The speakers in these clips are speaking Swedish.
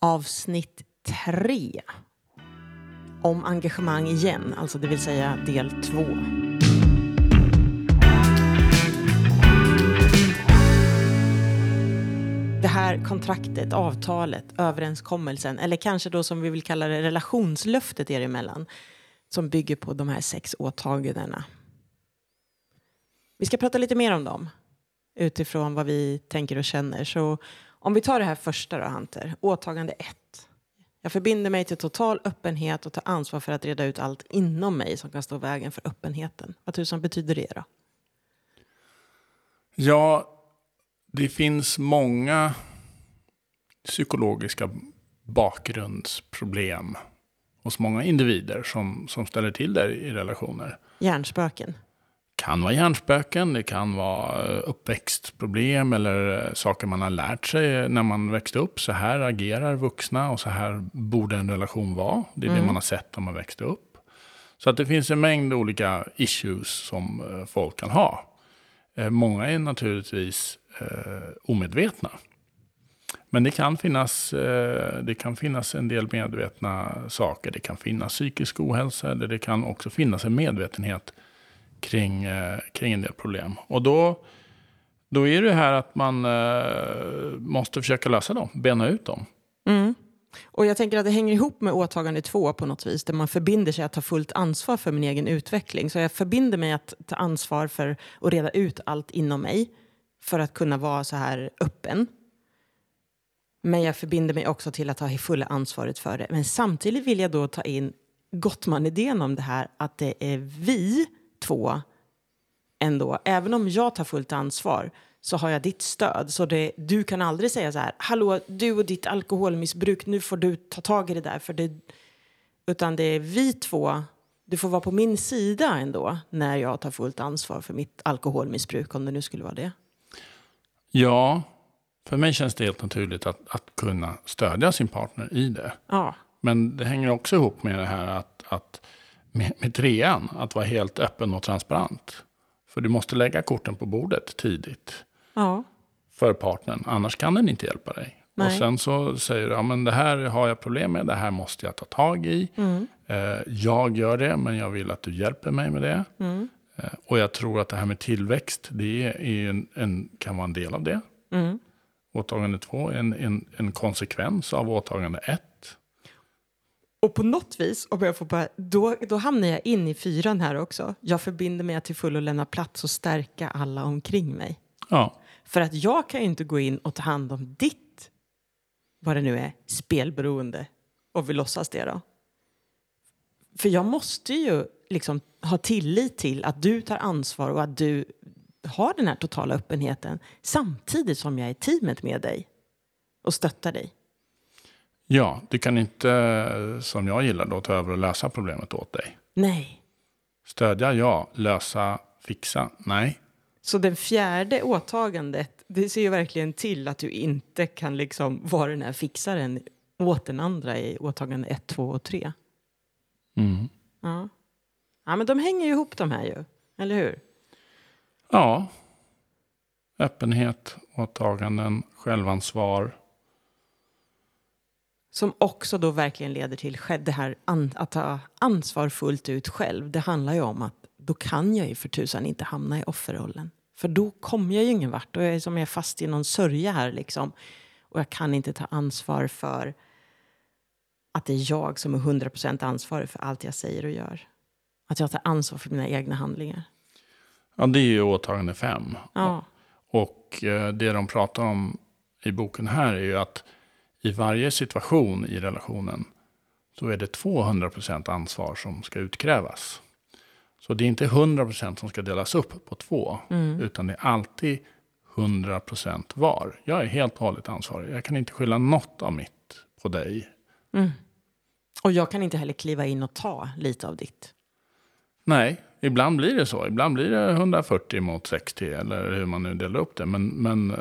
avsnitt tre. Om engagemang igen, alltså det vill säga del två. Det här kontraktet, avtalet, överenskommelsen eller kanske då som vi vill kalla det relationslöftet er emellan som bygger på de här sex åtagandena. Vi ska prata lite mer om dem utifrån vad vi tänker och känner. Så om vi tar det här första då, Hunter, åtagande ett. Jag förbinder mig till total öppenhet och tar ansvar för att reda ut allt inom mig som kan stå i vägen för öppenheten. Vad tusan betyder det då? Ja, det finns många psykologiska bakgrundsproblem hos många individer som, som ställer till det i relationer. Hjärnspöken. Kan vara hjärnspöken, det kan vara eh, uppväxtproblem eller eh, saker man har lärt sig när man växte upp. Så här agerar vuxna och så här borde en relation vara. Det är det man har sett när man växte upp. Så att det finns en mängd olika issues som eh, folk kan ha. Eh, Många är naturligtvis eh, omedvetna. Men det kan, finnas, eh, det kan finnas en del medvetna saker. Det kan finnas psykisk ohälsa eller det kan också finnas en medvetenhet kring, eh, kring en del problem. Och då, då är det här att man eh, måste försöka lösa dem, bena ut dem. Mm. Och jag tänker att det hänger ihop med åtagande två på något vis, där man förbinder sig att ta fullt ansvar för min egen utveckling. Så jag förbinder mig att ta ansvar för att reda ut allt inom mig för att kunna vara så här öppen. Men jag förbinder mig också till att ta fulla ansvaret för det. Men samtidigt vill jag då ta in Gottman-idén om det här, att det är vi två ändå, även om jag tar fullt ansvar så har jag ditt stöd. Så det, du kan aldrig säga så här, hallå du och ditt alkoholmissbruk, nu får du ta tag i det där. För det, utan det är vi två, du får vara på min sida ändå när jag tar fullt ansvar för mitt alkoholmissbruk, om det nu skulle vara det. Ja, för mig känns det helt naturligt att, att kunna stödja sin partner i det. Ja, Men det hänger också ihop med det här att, att med, med trean, att vara helt öppen och transparent. För du måste lägga korten på bordet tidigt ja, för partnern, annars kan den inte hjälpa dig. Nej. Och sen så säger du, ja men det här har jag problem med, det här måste jag ta tag i. Mm. Eh, jag gör det, men jag vill att du hjälper mig med det. Mm. Eh, och jag tror att det här med tillväxt, det är en, en, kan vara en del av det. mm. Åtagande två är en, en, en konsekvens av åtagande ett. Och på något vis, om jag får bara, då, då hamnar jag in i fyran här också. Jag förbinder mig till fullo lämna plats och stärka alla omkring mig. Ja, För att jag kan ju inte gå in och ta hand om ditt, vad det nu är, spelberoende. Och vi låtsas det då. För jag måste ju liksom ha tillit till att du tar ansvar och att du har den här totala öppenheten samtidigt som jag är i teamet med dig och stöttar dig. Ja, du kan inte, eh, som jag gillar, då, ta över och lösa problemet åt dig. Nej. Stödja, ja. Lösa, fixa, nej. Så det fjärde åtagandet, det ser ju verkligen till att du inte kan liksom vara den här fixaren åt den andra i åtagande 1, 2 och 3. Mm. Ja. ja, men de hänger ju ihop de här ju, eller hur? Ja. Öppenhet, åtaganden, självansvar. Som också då verkligen leder till det här att ta ansvar fullt ut själv. Det handlar ju om att då kan jag ju för tusan inte hamna i offerrollen. För då kommer jag ju ingen vart. Då är jag som jag är fast i någon sörja här liksom. Och jag kan inte ta ansvar för att det är jag som är 100% ansvarig för allt jag säger och gör. Att jag tar ansvar för mina egna handlingar. Ja, det är ju åtagande fem. Ja, Och eh, det de pratar om i boken här är ju att i varje situation i relationen så är det 200% ansvar som ska utkrävas. Så det är inte 100% som ska delas upp på två, utan det är alltid 100% var. Jag är helt och hållet ansvarig. Jag kan inte skylla något av mitt på dig. och jag kan inte heller kliva in och ta lite av ditt. Nej, ibland blir det så. Ibland blir det 140 mot 60 eller hur man nu delar upp det. Men, men eh,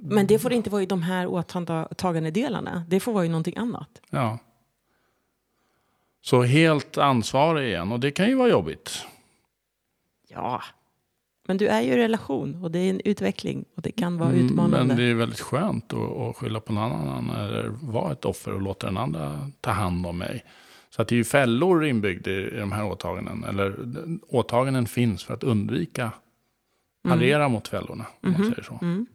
Men det får inte vara i de här åtagandedelarna. Det får vara i någonting annat. Ja. Så helt ansvarig igen. Och det kan ju vara jobbigt. Ja, Men du är ju i relation och det är en utveckling och det kan vara utmanande. Mm, men det är väldigt skönt att, att skylla på någon annan eller vara ett offer och låta den andra ta hand om mig. Så att det är ju fällor inbyggda i, de här åtaganden. Eller åtaganden finns för att undvika parera mm. mot fällorna. Om man mhm. säger så. Mm.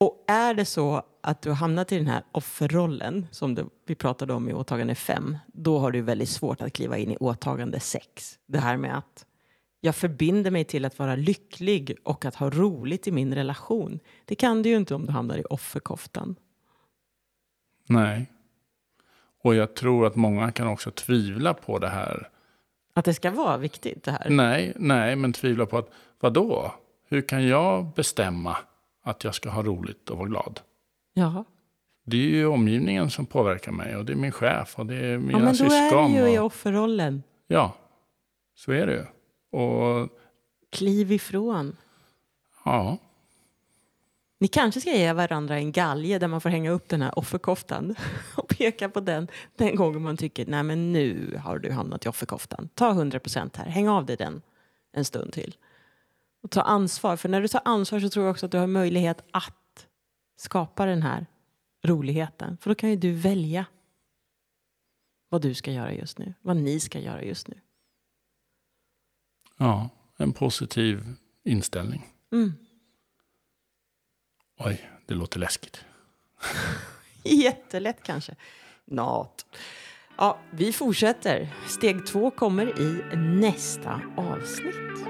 Och är det så att du har hamnat i den här offerrollen som du, vi pratade om i åtagande 5, då har du väldigt svårt att kliva in i åtagande 6. Det här med att jag förbinder mig till att vara lycklig och att ha roligt i min relation. Det kan du ju inte om du hamnar i offerkoftan. Nej. Och jag tror att många kan också tvivla på det här. Att det ska vara viktigt det här? Nej, nej men tvivla på att vad då? Hur kan jag bestämma att jag ska ha roligt och vara glad? Ja. Det är ju omgivningen som påverkar mig och det är min chef och det är mina ja, men syskon. då är du ju i offerrollen. Ja, så är det ju. Och... Kliv ifrån. Ja. Ni kanske ska ge varandra en galge där man får hänga upp den här offerkoftan och peka på den den gången man tycker nej men nu har du hamnat i offerkoftan. Ta 100 procent här, häng av dig den en stund till. Och ta ansvar, för när du tar ansvar så tror jag också att du har möjlighet att skapa den här roligheten. För då kan ju du välja vad du ska göra just nu, vad ni ska göra just nu. Ja, en positiv inställning. Mm. Oj, det låter läskigt. Jättelätt kanske. Nat. Ja, vi fortsätter. Steg två kommer i nästa avsnitt.